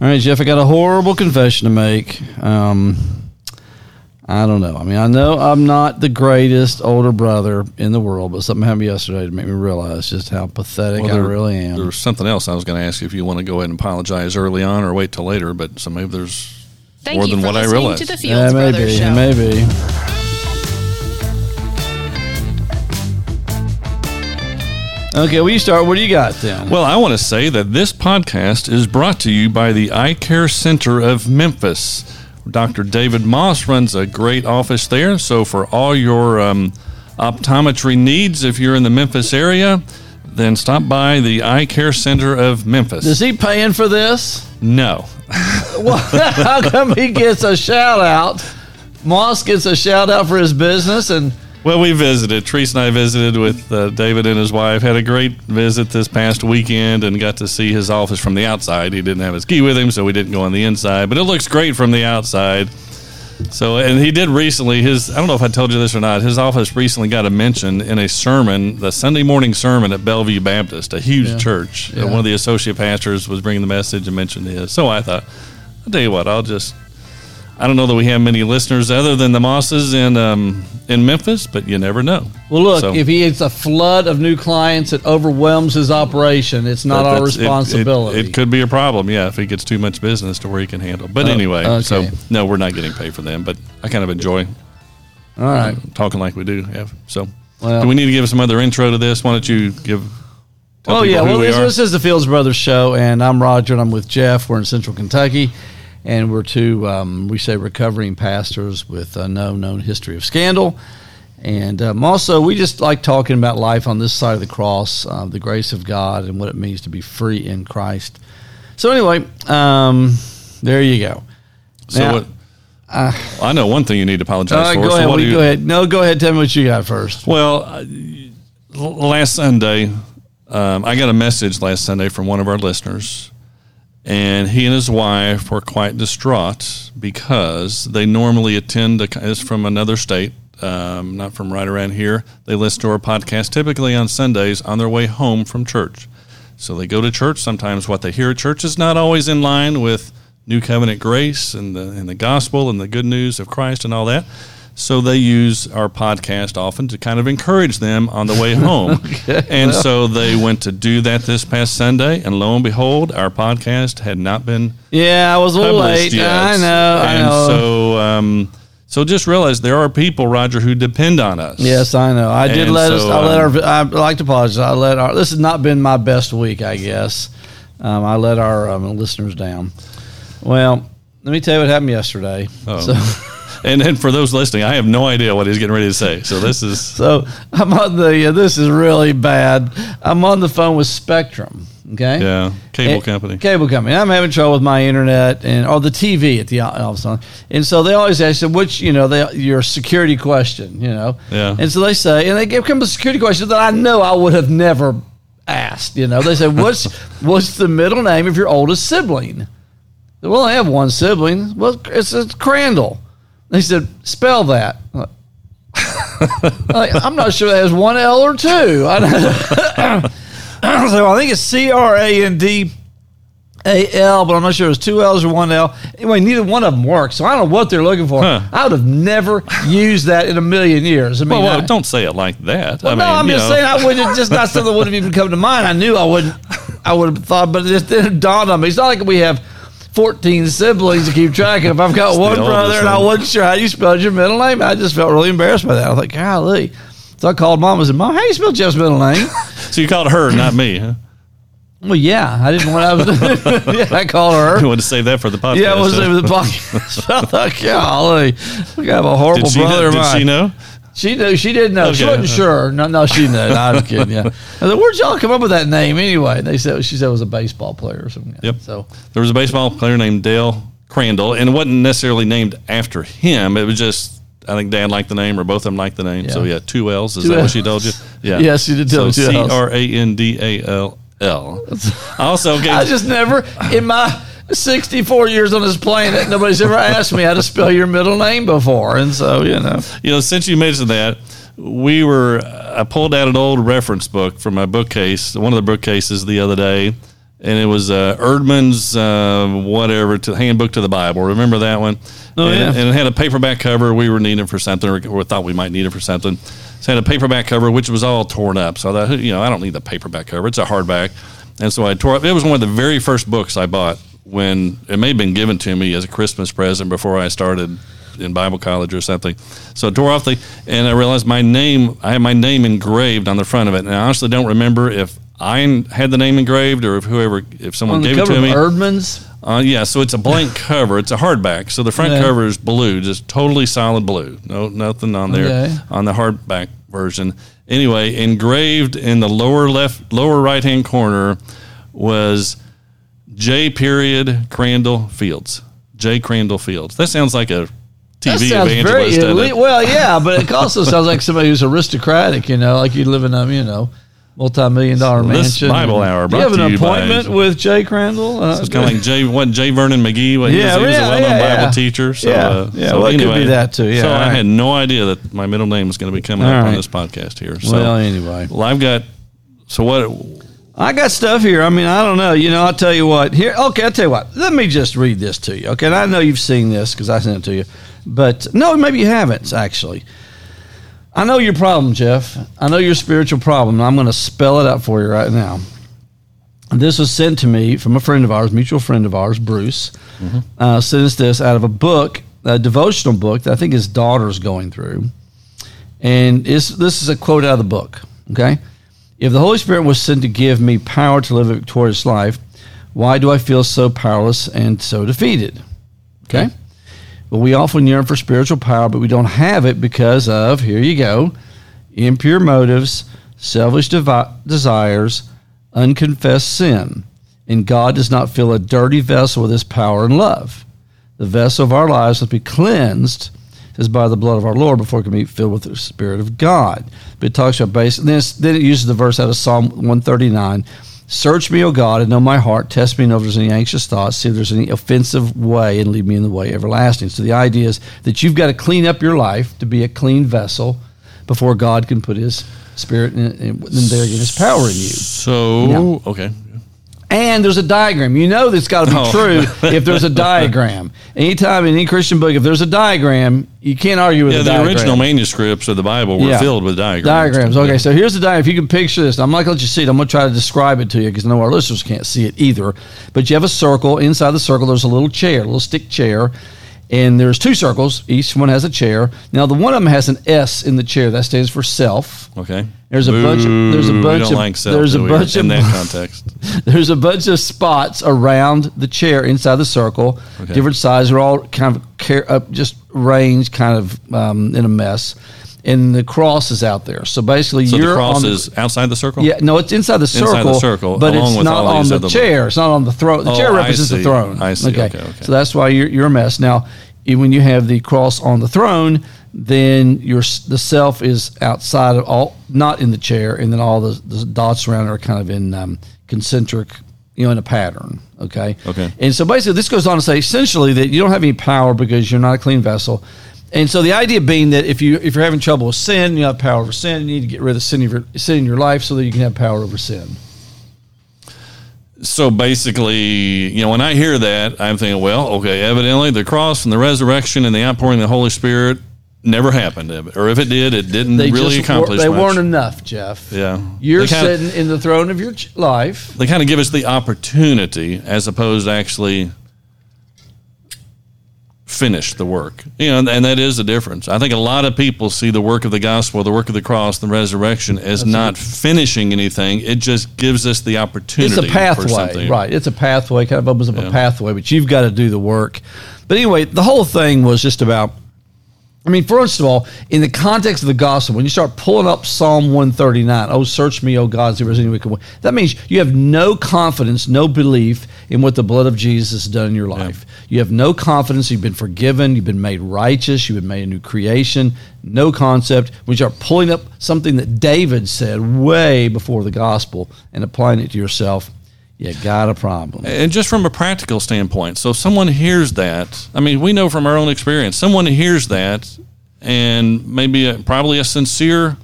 All right, Jeff, I got a horrible confession to make. Um, I don't know. I mean, I know I'm not the greatest older brother in the world, but something happened yesterday to make me realize just how pathetic Well, I really am. There's something else I was going to ask you if you want to go ahead and apologize early on or wait till later, but so maybe there's Thank more you than for what I realized. to the Yeah, Fields Brothers maybe, show. maybe. Okay, well, you start. What do you got then? Well, I want to say that this podcast is brought to you by the Eye Care Center of Memphis. Dr. David Moss runs a great office there. So, for all your um, optometry needs, if you're in the Memphis area, then stop by the Eye Care Center of Memphis. Is he paying for this? no. Well, how come he gets a shout out? Moss gets a shout out for his business, and Well, we visited. Teresa and I visited with uh, David and his wife. Had a great visit this past weekend and got to see his office from the outside. He didn't have his key with him, so we didn't go on the inside. But it looks great from the outside. So, and he did recently. His I don't know if I told you this or not. His office recently got a mention in a sermon, the Sunday morning sermon at Bellevue Baptist, a huge Yeah. church. Yeah. one of the associate pastors was bringing the message and mentioned his. So I thought, I'll tell you what, I'll just. I don't know that we have many listeners other than the Mosses in um, in Memphis, but you never know. well, look, So- if he gets a flood of new clients that overwhelms his operation, it's not our that's- it- it- responsibility. It, could be a problem, yeah, if he gets too much business to where he can handle. But Oh, anyway, so no, we're not getting paid for them. But I kind of enjoy All right. talking like we do. Yeah. So, Well- do we need to give some other intro to this? Why don't you give? tell Oh yeah, well we this, this is the Fields Brothers show, and I'm Roger, and I'm with Jeff. We're in Central Kentucky, and we're two um, we say recovering pastors with a no known history of scandal, and um, also we just like talking about life on this side of the cross, uh, the grace of God, and what it means to be free in Christ. So anyway, um, there you go. so now- what? I know one thing you need to apologize Uh, for. go so ahead. you, go ahead. No, go ahead. Tell me what you got first. Well, uh, last Sunday, um, I got a message last Sunday from one of our listeners, and he and his wife were quite distraught because they normally attend. A, it's from another state, um, not from right around here. They listen to our podcast typically on Sundays on their way home from church. So they go to church. Sometimes what they hear at church is not always in line with New Covenant grace and the and the gospel and the good news of Christ and all that. So they use our podcast often to kind of encourage them on the way home. and so they went to do that this past Sunday, and lo and behold, our podcast had not been Yeah, I was a little late. yet. I know. I know. so um, so just realize there are people, Roger, who depend on us. Yes, I know. I did And let us. I let um, our. I like to apologize. I let our. This has not been my best week, I guess. Um, I let our um, listeners down. Well, let me tell you what happened yesterday. Oh. So, And and for those listening, I have no idea what he's getting ready to say. So this is so I'm on the. Uh, this is really bad. I'm on the phone with Spectrum. Okay. yeah, cable And- company. Cable company. I'm having trouble with my internet and or the TV at the office. And so they always ask, which you know, they, your security question, you know. Yeah. And so they say, and they give come a security question that I know I would have never asked. You know, they say, what's what's the middle name of your oldest sibling? Well, I have one sibling. Well, it's, it's Crandall. They said, spell that. I'm like, like, I'm not sure that has one L or two. I don't- so I think it's C R A N D A L, but I'm not sure it was two L's or one L. Anyway, neither one of them worked, so I don't know what they're looking for. Huh. I would have never used that in a million years. I mean, Well, well, I- don't say it like that. well, I no, mean, I'm you just know. saying I would have just not something that would have even come to mind. I knew I wouldn't. I would have thought, but it just didn't dawn on me. It's not like we have 14 siblings to keep track of. I've got one brother, and I wasn't sure how you spelled your middle name. I just felt really embarrassed by that. I was like, golly. So I called mom and said, Mom, how do you spell Jeff's middle name? So you called her, not me. Huh? well, yeah, I didn't want. I was. yeah, I called her. You want to save that for the podcast? Yeah, I was huh? over the podcast. I thought, golly, we have a horrible Did brother know, did she know? She knew. She didn't know. She wasn't sure. No, no, she knew. I was kidding. Yeah. I said, "Where'd y'all come up with that name anyway?" They said she said it was a baseball player or something. Yep. So There was a baseball player named Del Crandall, and it wasn't necessarily named after him. It was just, I think Dad liked the name, or both of them liked the name. So Yeah. yeah, two L's. Is Two that what she told you? Yeah. Yes, she did tell me so two Ls. C R A N D A L L. I also gave. I just never in my 64 years on this planet, nobody's ever asked me how to spell your middle name before, and so you know. you know, since you mentioned that, we were. I pulled out an old reference book from my bookcase, one of the bookcases the other day, and it was uh, Eerdmans' uh, whatever to handbook to the Bible. Remember that one? Oh, and, yeah. and it had a paperback cover. We were needing for something, or, thought we might need it for something. So it had a paperback cover, which was all torn up. So I thought, you know, I don't need the paperback cover. It's a hardback, and so I tore up. It was one of the very first books I bought when it may have been given to me as a Christmas present before I started in Bible college or something. So I tore off the, and I realized my name, I had my name engraved on the front of it. And I honestly don't remember if I had the name engraved or if whoever, if someone On gave it to me. Eerdmans'. Uh, yeah, so it's a blank cover. It's a hardback. So the front Yeah. cover is blue, just totally solid blue. No, nothing on there Okay. on the hardback version. Anyway, engraved in the lower left, lower right hand corner was J. Period Crandall Fields. J. Crandall Fields. That sounds like a TV very evangelist. elite. Well, yeah, but it also sounds like somebody who's aristocratic. You know, like you live in a you know multi-million dollar This mansion. Bible hour Do you have an you by- appointment with Jay Crandall? Uh, It's kind of like Jay, what J. Vernon McGee. What, he Yeah, was, he was yeah, a well-known yeah, Bible yeah. teacher. So, Yeah, uh, yeah, so well, it could be that too, yeah, so all I had no idea that my middle name was going to be coming All up on this podcast here. So, well, anyway, well, I've got. So what? I got stuff here. I mean, I don't know. You know, I'll tell you what. Here, okay, I'll tell you what. Let me just read this to you. Okay, and I know you've seen this because I sent it to you, but no, maybe you haven't actually. I know your problem, Jeff. I know your spiritual problem. I'm going to spell it out for you right now. This was sent to me from a friend of ours, mutual friend of ours, Bruce. Uh, sent us this out of a book, a devotional book that I think his daughter's going through. And it's, this is a quote out of the book. Okay. If the Holy Spirit was sent to give me power to live a victorious life, why do I feel so powerless and so defeated? Okay. Well, we often yearn for spiritual power, but we don't have it because of, here you go, impure motives, selfish devi- desires, unconfessed sin. And God does not fill a dirty vessel with his power and love. The vessel of our lives must be cleansed as by the blood of our Lord before it can be filled with the Spirit of God. But it talks about basic. Then, then it uses the verse out of Psalm 139. Search me, O God, and know my heart. Test me and know if there's any anxious thoughts. See if there's any offensive way, and lead me in the way everlasting. So the idea is that you've got to clean up your life to be a clean vessel before God can put His Spirit and, and there again His power in you. So Yeah. okay. And there's a diagram. You know that's got to be Oh. true if there's a diagram. Anytime in any Christian book, if there's a diagram, you can't argue with Yeah, the the original manuscripts of the Bible were Yeah. filled with diagrams. Diagrams. Okay, so here's the diagram. If you can picture this, I'm not going to let you see it. I'm going to try to describe it to you because I know our listeners can't see it either. But you have a circle. Inside the circle, there's a little chair, a little stick chair. And there's two circles. Each one has a chair. Now, the one of them has an S in the chair. That stands for self. Okay. There's a bunch of- there's a bunch of- like self, there's a bunch in of- that context. There's a bunch of spots around the chair inside the circle, Okay. different sizes. They're all kind of care, up, just arranged, kind of um, in a mess. And the cross is out there. So basically, So you're the cross on the, is outside the circle. Yeah, no, it's inside the circle. Inside the circle, but along it's with not on the chair. It's not on the throne. The Oh, chair represents the throne. I see. Okay, okay. So that's why you're, you're a mess. Now, when you have the cross on the throne, then your the self is outside of all, not in the chair, and then all the, the dots around it are kind of in um, concentric, you know, in a pattern. Okay. Okay. And so basically, this goes on to say essentially that you don't have any power because you're not a clean vessel. And so the idea being that if you if you're having trouble with sin, you have power over sin. You need to get rid of sin, of your, sin in your life so that you can have power over sin. So basically, you know, when I hear that, I'm thinking, well, okay, evidently the cross and the resurrection and the outpouring of the Holy Spirit never happened, or if it did, it didn't They really accomplish were, they much. weren't enough, Jeff. Yeah. You're sitting in the throne of your life. they kind of give us the opportunity as opposed to actually finish the work. You know, and, and that is the difference. I think a lot of people see the work of the gospel, the work of the cross, the resurrection as not finishing anything. It just gives us the opportunity It's a pathway, right? It's a pathway, kind of opens up Yeah. a pathway, but you've got to do the work. But anyway, the whole thing was just about. I mean, first of all, in the context of the gospel, when you start pulling up Psalm 139, oh, search me, oh God, see if there's any wicked way, that means you have no confidence, no belief in what the blood of Jesus has done in your life. You have no confidence you've been forgiven, you've been made righteous, you've been made a new creation, no concept. When you start pulling up something that David said way before the gospel and applying it to yourself, you got a problem. And just from a practical standpoint, so if someone hears that, I mean, we know from our own experience, someone hears that, and maybe a, probably a sincere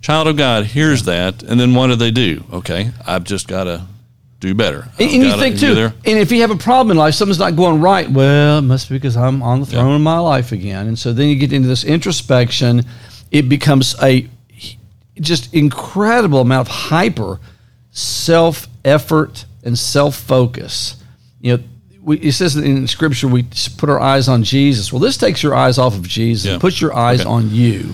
child of God hears that, and then what do they do? Okay, I've just got to do better. And, and you think too, and if you have a problem in life, something's not going right. Well, it must be because I'm on the throne of my life again. And so then you get into this introspection. It becomes a just incredible amount of hyper self effort and self focus. You know, we, it says in Scripture we put our eyes on Jesus. Well, this takes your eyes off of Jesus, Yeah. and puts your eyes Okay. on you.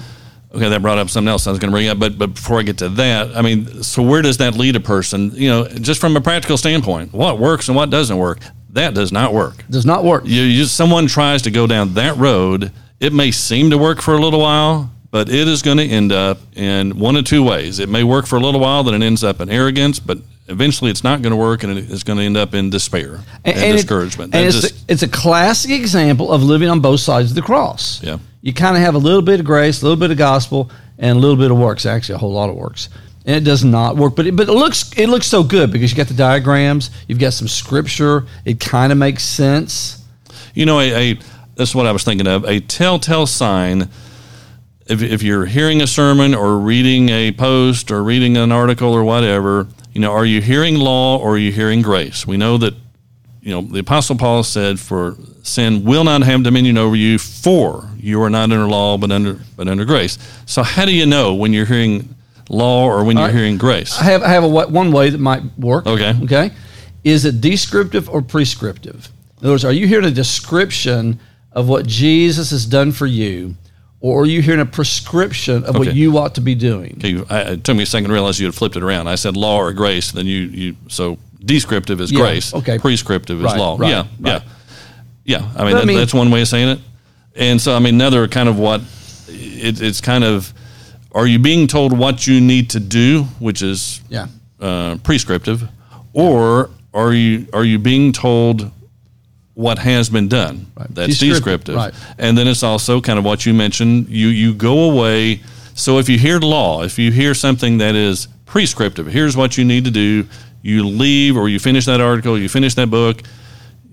Okay, that brought up something else I was going to bring up, but but before I get to that, I mean, so where does that lead a person? You know, just from a practical standpoint, what works and what doesn't work? That does not work. Does not work. You, you someone tries to go down that road, it may seem to work for a little while, but it is going to end up in one of two ways. It may work for a little while, then it ends up in arrogance, but eventually it's not going to work, and it's going to end up in despair and, it- discouragement. and it's, just- a, it's a classic example of living on both sides of the cross. Yeah. You kind of have a little bit of grace, a little bit of gospel, and a little bit of works. Actually, a whole lot of works. And it does not work, but it, but it looks it looks so good because you got the diagrams, you've got some scripture. It kind of makes sense. You know, a, a that's what I was thinking of. A telltale sign. If, if you're hearing a sermon or reading a post or reading an article or whatever, you know, are you hearing law or are you hearing grace? We know that, you know, the Apostle Paul said, "For sin will not have dominion over you, for you are not under law, but under but under grace." So, how do you know when you're hearing law or when you're right. hearing grace? I have I have a one way that might work. Okay. Okay. Is it descriptive or prescriptive? In other words, are you hearing a description of what Jesus has done for you, or are you hearing a prescription of what you ought to be doing? Okay, I, it took me a second to realize you had flipped it around. I said law or grace, then you you so descriptive is Yeah, grace, okay. prescriptive is law. right, yeah, right. yeah, yeah. I mean, But I mean- that's one way of saying it. And so, I mean, another kind of what it, it's kind of are you being told what you need to do, which is Yeah. uh, prescriptive, or are you are you being told what has been done? Right. That's Descriptive, descriptive. right. And then it's also kind of what you mentioned. You you go away. So if you hear the law, if you hear something that is prescriptive, here's what you need to do. You leave, or you finish that article, you finish that book,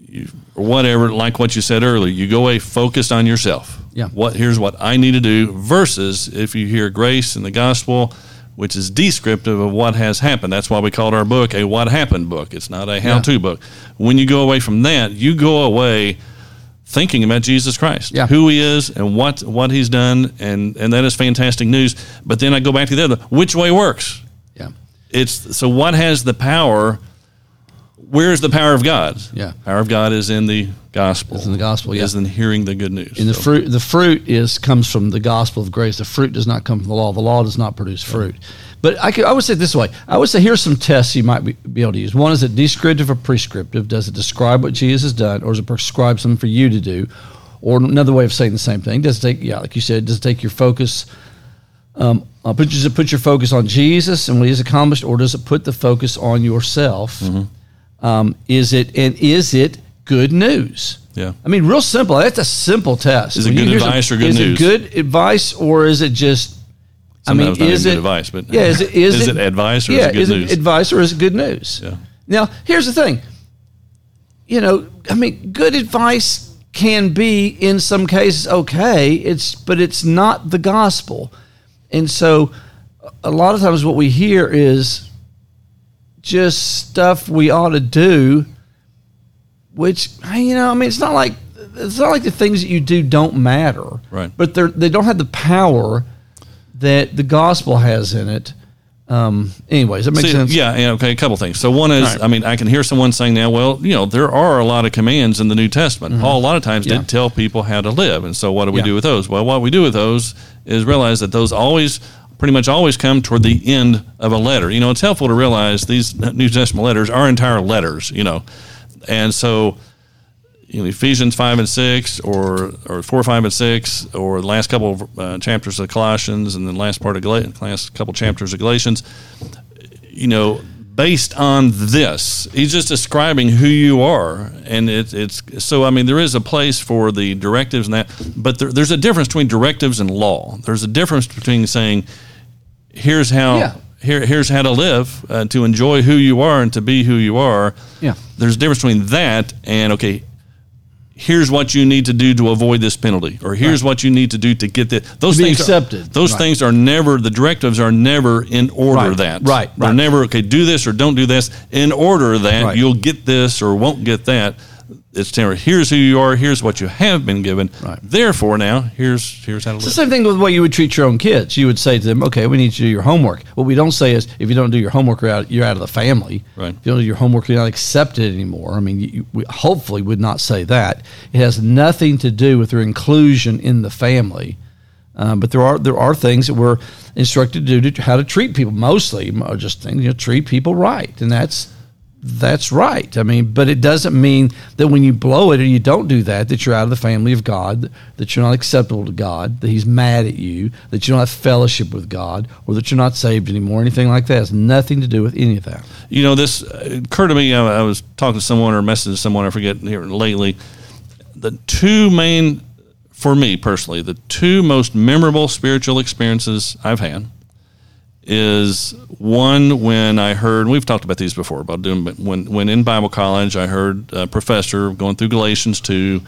you, or whatever. Like what you said earlier, you go away focused on yourself. Yeah. What here's what I need to do. Versus if you hear grace and the gospel, which is descriptive of what has happened. That's why we called our book a what happened book. It's not a how to book. When you go away from that, you go away thinking about Jesus Christ, Yeah. who He is, and what what He's done, and and that is fantastic news. But then I go back to the other, which way works? Yeah. It's so what has the power? Where's the power of God? Yeah. power of God is in the gospel. In the gospel, yeah. Is in hearing the good news. And the fruit, the fruit is comes from the gospel of grace. The fruit does not come from the law. The law does not produce fruit. But I, could, I would say it this way. I would say here's some tests you might be, be able to use. One is it descriptive or prescriptive? Does it describe what Jesus has done, or does it prescribe something for you to do? Or another way of saying the same thing. Does it take, yeah, like you said, does it take your focus? Um, uh, put, does it put your focus on Jesus and what He's accomplished, or does it put the focus on yourself? Mm-hmm. Um, is it and is it good news? Yeah. I mean, real simple. That's a simple test. Is it When good some- advice or good is news? Is it good advice or is it just? I mean, is it good advice, but yeah? Is it is, is it advice or is it good is news? it advice or is it good news? Yeah. Now, here's the thing. You know, I mean, good advice can be in some cases okay. It's but it's not the gospel, and so a lot of times what we hear is just stuff we ought to do which you know, I mean, it's not like it's not like the things that you do don't matter, Right. But they're they don't have the power that the gospel has in it. Um, anyways, that makes See, sense. Yeah, yeah, okay, a couple things. So one is, right. I mean, I can hear someone saying now, well, you know, there are a lot of commands in the New Testament. Paul a lot of times Mm-hmm. Yeah. did tell people how to live, and so what do we Yeah. do with those? Well, what we do with those is realize that those always, pretty much always come toward the end of a letter. You know, it's helpful to realize these New Testament letters are entire letters. You know, and so you know, Ephesians five and six, or or four, five and six, or the last couple of uh, chapters of Colossians, and the last part of Gal- last couple chapters of Galatians. You know, based on this, he's just describing who you are, and it's it's so. I mean, there is a place for the directives and that, but there, there's a difference between directives and law. There's a difference between saying, "Here's how." Yeah. Here, here's how to live, uh, to enjoy who you are and to be who you are. Yeah. There's a difference between that and okay, here's what you need to do to avoid this penalty, or here's what you need to do to get this. Those To be things accepted. Are, those Right. things are never the directives are never in order. Right. That Right. They're never okay. Do this or don't do this. In order that Right. you'll get this or won't get that. It's temporary. Here's who you are. Here's what you have been given. Right. Therefore, now here's here's how to It's live. the same thing with the way you would treat your own kids. You would say to them, "Okay, we need you to do your homework." What we don't say is, if you don't do your homework, you're out, you're out of the family. Right. If you don't do your homework, you're not accepted anymore. I mean, you, we hopefully would not say that. It has nothing to do with their inclusion in the family. Um, but there are there are things that we're instructed to do to how to treat people. Mostly, just things you know, treat people right, and that's that's right. I mean, but it doesn't mean that when you blow it or you don't do that, that you're out of the family of God, that you're not acceptable to God, that He's mad at you, that you don't have fellowship with God, or that you're not saved anymore, anything like that. It has nothing to do with any of that. You know, this uh, occurred to me. I, I was talking to someone or messaging someone. I forget here lately. The two main, for me personally, the two most memorable spiritual experiences I've had is one when I heard we've talked about these before about doing but when when in Bible college I heard a professor going through Galatians two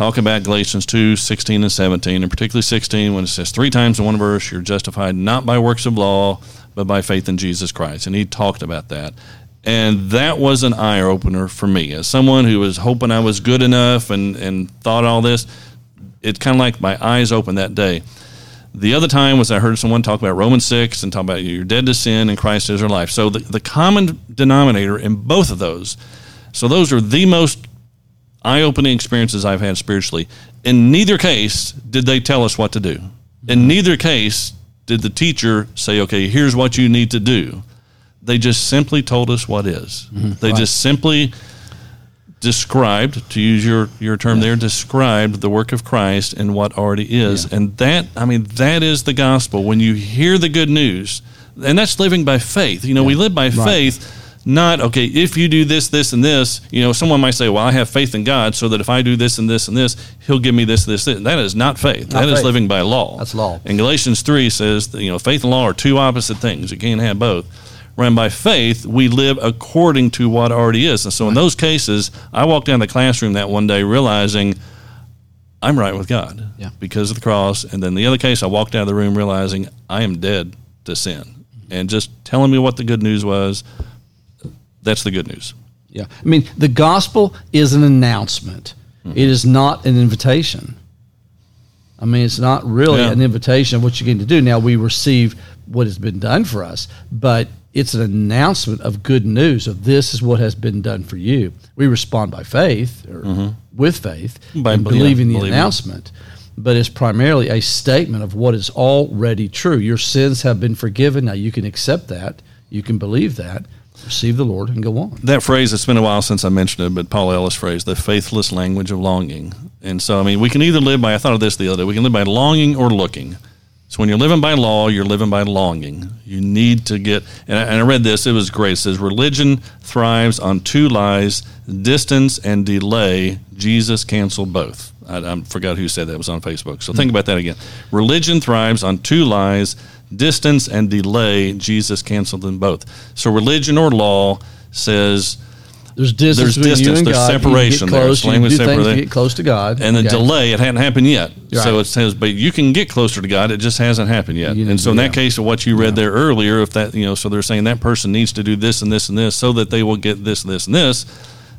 talking about Galatians 2, 16 and 17, and particularly 16 when it says three times in one verse, you're justified not by works of law, but by faith in Jesus Christ. And he talked about that. And that was an eye opener for me. As someone who was hoping I was good enough and, and thought all this, it's kind of like my eyes opened that day. The other time was I heard someone talk about Romans 6 and talk about you're dead to sin and Christ is your life. So the, the common denominator in both of those, so those are the most eye opening experiences I've had spiritually. In neither case did they tell us what to do. In mm-hmm. neither case did the teacher say, okay, here's what you need to do. They just simply told us what is. Mm-hmm. They Right. just simply described, to use your, your term there, described the work of Christ and what already is. And that, I mean, that is the gospel. When you hear the good news, and that's living by faith. You know, we live by faith, not, okay, if you do this, this, and this, you know, someone might say, well, I have faith in God so that if I do this and this and this, he'll give me this, this, this. That is not faith. Not That is faith. living by law. That's law. And Galatians 3 says, that, you know, faith and law are two opposite things. You can't have both. Run by faith, we live according to what already is. And so in those cases, I walked down the classroom that one day realizing I'm right with God Yeah. because of the cross. And then the other case, I walked out of the room realizing I am dead to sin. And just telling me what the good news was, that's the good news. Yeah. I mean, the gospel is an announcement. Mm-hmm. It is not an invitation. I mean, it's not really Yeah. an invitation of what you're going to do. Now, we receive what has been done for us, but it's an announcement of good news of this is what has been done for you. We respond by faith or with faith Mm-hmm. By and believing- believing the believing. announcement, but it's primarily a statement of what is already true. Your sins have been forgiven. Now, you can accept that. You can believe that. Receive the Lord and go on. that phrase it's been a while since i mentioned it but paul ellis phrase the faithless language of longing and so i mean we can either live by i thought of this the other day we can live by longing or looking so when you're living by law you're living by longing. You need to get and I, and I read this it was great. It says religion thrives on two lies distance and delay. Jesus canceled both. I, I forgot who said that. It was on facebook. So think about that again. Religion thrives on two lies distance and delay. Jesus canceled them both. So religion or law says There's distance There's between you distance, and there's God. separation close. You language to get close to God. and the Okay. delay it hadn't happened yet so it says but you can get closer to god it just hasn't happened yet You- and so in that case of what you read there earlier if that you know so they're saying that person needs to do this and this and this so that they will get this this and this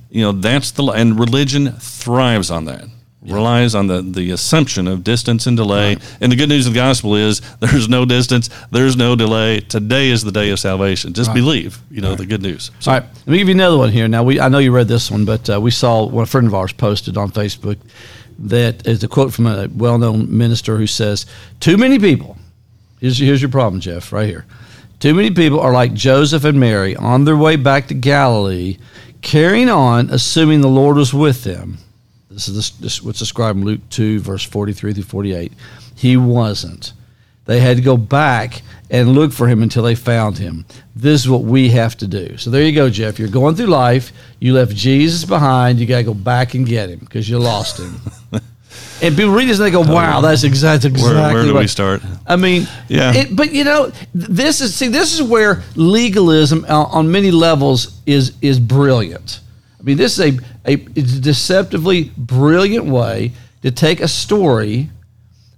you know that's the and religion thrives on that relies on the the assumption of distance and delay and the good news of the gospel is there's no distance there's no delay today is the day of salvation just Right. believe you know the good news so All right, let me give you another one here. Now, we I know you read this one, but uh, we saw a friend of ours posted on Facebook that is a quote from a well-known minister who says, "Too many people." Here's here's your problem, Jeff. Right here. Too many people are like Joseph and Mary on their way back to Galilee, carrying on, assuming the Lord was with them. This is this, this, what's described in Luke 2, verse 43 through 48. He wasn't. They had to go back and look for him until they found him. This is what we have to do. So there you go, Jeff. You're going through life. You left Jesus behind. You got to go back and get him because you lost him. and people read this and they go, wow, that's exact- exactly where, where do right. we start I mean, Yeah. It, but you know, this is see, this is where legalism uh, on many levels is is brilliant. I mean, this is a, a deceptively brilliant way to take a story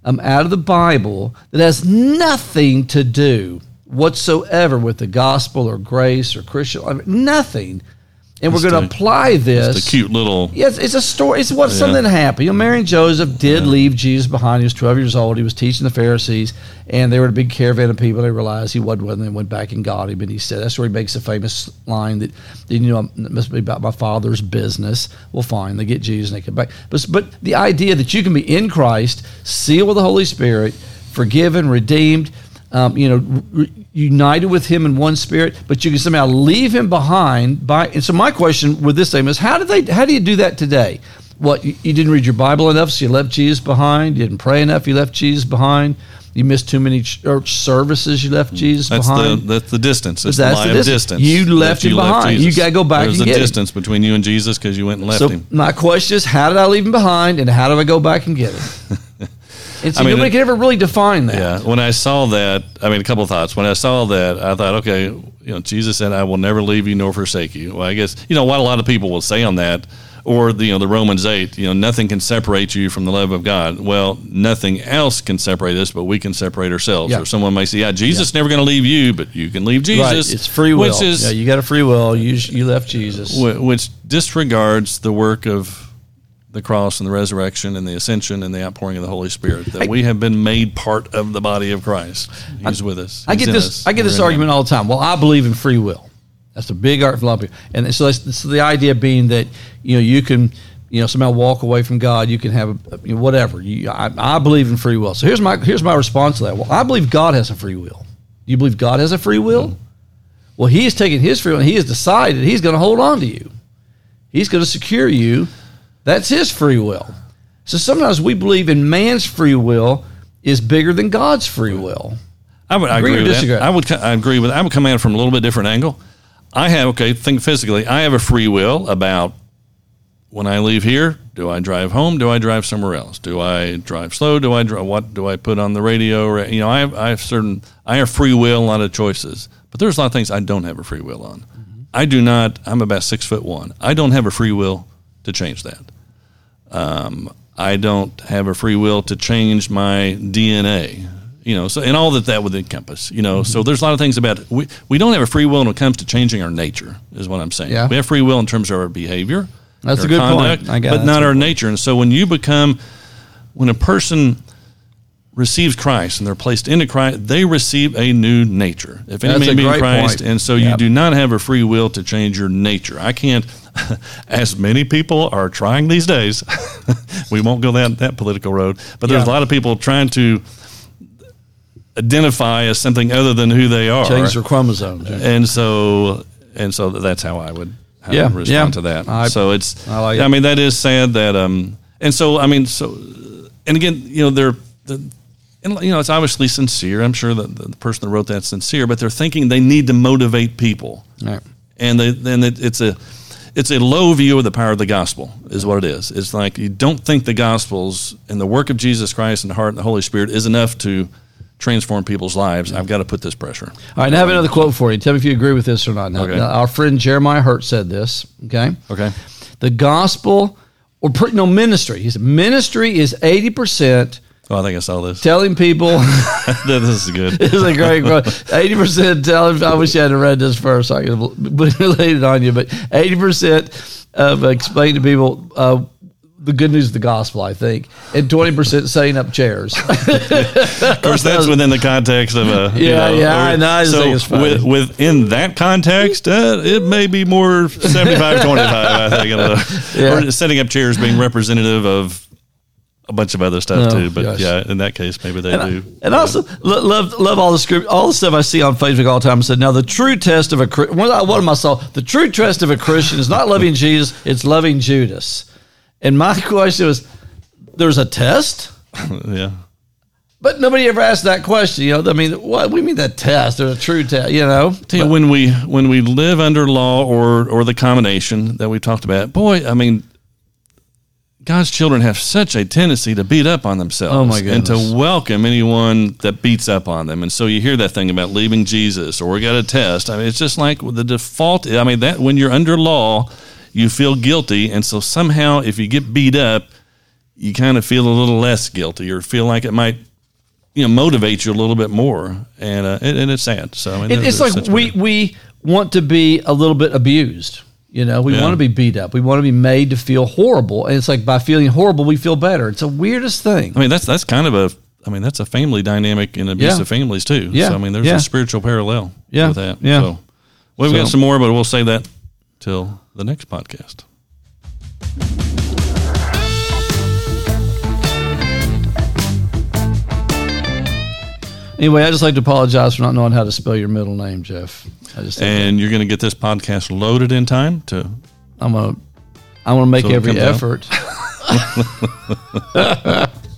um, out of the Bible that has nothing to do whatsoever with the gospel or grace or Christian, I mean, nothing. And we're going to apply this. It's a cute little. Yes, it's a story. It's what something happened. You know, Mary and Joseph did leave Jesus behind. He was 12 years old. He was teaching the Pharisees, and they were a big caravan of people. They realized he wasn't with them. They went back and got him. And he said, that's where he makes a famous line that, that, you know, it must be about my father's business. Well, fine. They get Jesus and they come back. But, but the idea that you can be in Christ, sealed with the Holy Spirit, forgiven, redeemed, um, you know, re- united with him in one spirit, but you can somehow leave him behind. By and so my question with this thing is, how do they? How do you do that today? What you, you didn't read your Bible enough, so you left Jesus behind. You didn't pray enough, you left Jesus behind. You missed too many church services, you left Jesus That's behind. the that's the distance. It's That's the the distance. distance. You left him behind. You gotta go back There's and a get him. distance between you and Jesus because you went and left so him. my question is, how did I leave him behind, and how do I go back and get him? I mean, nobody it- can ever really define that. Yeah. When I saw that, I mean, a couple of thoughts. When I saw that, I thought, okay, you know, Jesus said, "I will never leave you nor forsake you." Well, I guess you know what a lot of people will say on that, or the you know the Romans eight, you know, nothing can separate you from the love of God. Well, nothing else can separate us, but we can separate ourselves. Yeah. Or someone may say, "Yeah, Jesus is never going to leave you, but you can leave Jesus." Right. Jesus." It's free will. which is yeah, you got a free will. You you left Jesus. which disregards the work of the cross and the resurrection and the ascension and the outpouring of the Holy Spirit. That we have been made part of the body of Christ. He's with us. I get this. us. I get We're this in Him. argument all the time. Well, I believe in free will. That's a big art for a lot of people. And so, that's, so the idea being that you know you can you know somehow walk away from God. You can have a, you know, whatever. You, I, I believe in free will. So here's my here's my response to that. Well, I believe God has a free will. Do you believe God has a free will? Mm-hmm. Well, He has taken His free will. and He has decided He's going to hold on to you. He's going to secure you. That's His free will. So sometimes we believe in man's free will is bigger than God's free will. I would I Agree agree, or with disagree? that. I would I agree with. I would come at it from a little bit different angle. I have okay. Think physically. I have a free will about when I leave here. Do I drive home? Do I drive somewhere else? Do I drive slow? Do I drive? What do I put on the radio? You know, I have I have certain. I have free will. A lot of choices, but there's a lot of things I don't have a free will on. Mm-hmm. I do not. I'm about six foot one. I don't have a free will to change that. Um, I don't have a free will to change my DNA. You know, so and all that that would encompass. You know, so there's a lot of things about we we don't have a free will when it comes to changing our nature. Is what I'm saying. Yeah. We have free will in terms of our behavior. That's a good point. I got but not our good nature. And so when you become, when a person receives Christ and they're placed into Christ, they receive a new nature. If any That's man be in Christ, point. and so Yep. you do not have a free will to change your nature. I can't, as many people are trying these days. we won't go that that political road, but there's Yeah. a lot of people trying to identify as something other than who they are. Change their chromosomes. yeah. and so and so that's how I would, how I Yeah, would respond yeah. to that. I- so it's I like I it. mean that is sad that um and so I mean so and again you know they're the, and you know it's obviously sincere. I'm sure that the person that wrote that's sincere, but they're thinking they need to motivate people, Right. and they, then it, it's a it's a low view of the power of the gospel is what it is. It's like you don't think the gospels and the work of Jesus Christ and the heart and the Holy Spirit is enough to transform people's lives. I've got to put this pressure. All right, now I have another quote for you. Tell me if you agree with this or not. Now, Okay. now, our friend Jeremiah Hurt said this. Okay. Okay. The gospel, or no ministry. He said ministry is eighty percent Oh, I think I saw this. telling people. this is good. this is a great quote. Eighty percent telling. I wish I had read this first. So I could have laid it on you, but eighty percent of explaining to people. Uh, the good news of the gospel, I think, and twenty percent setting up chairs. Of course, that's within the context of a. you Yeah, yeah, I know. I so think it's funny. with, within that context, uh, it may be more 75 25, I think. I. Yeah. Or setting up chairs being representative of a bunch of other stuff, Oh, too. But gosh. yeah, in that case, maybe they do. And also lo- love love all the script, all the stuff I see on Facebook all the time. I said, now the true test of a Chri- one of one of my saw the true test of a Christian is not loving Jesus, it's loving Judas. And my question was, there's a test, yeah. but nobody ever asked that question. You know, I mean, what we mean that test? There's a true test. You know, Tell you, when we when we live under law or or the combination that we talked about, boy, I mean, God's children have such a tendency to beat up on themselves, Oh, my and to welcome anyone that beats up on them. And so you hear that thing about leaving Jesus or we got a test. I mean, it's just like the default. I mean, that when you're under law, you feel guilty, and so somehow if you get beat up, you kind of feel a little less guilty, or feel like it might, you know, motivate you a little bit more, and uh, and, and it's sad. So I mean, It, it's like we we want to be a little bit abused. You know, we Yeah. want to be beat up. We want to be made to feel horrible, and it's like by feeling horrible, we feel better. It's the weirdest thing. I mean, that's that's kind of a. I mean, that's a family dynamic in abusive families too. Yeah. So I mean, there's Yeah. a spiritual parallel Yeah. with that. Yeah. So we've got some more, but we'll save that till the next podcast. Anyway, I just like to apologize for not knowing how to spell your middle name, Jeff. I And you're going to get this podcast loaded in time to. I'm gonna I'm gonna make So every effort.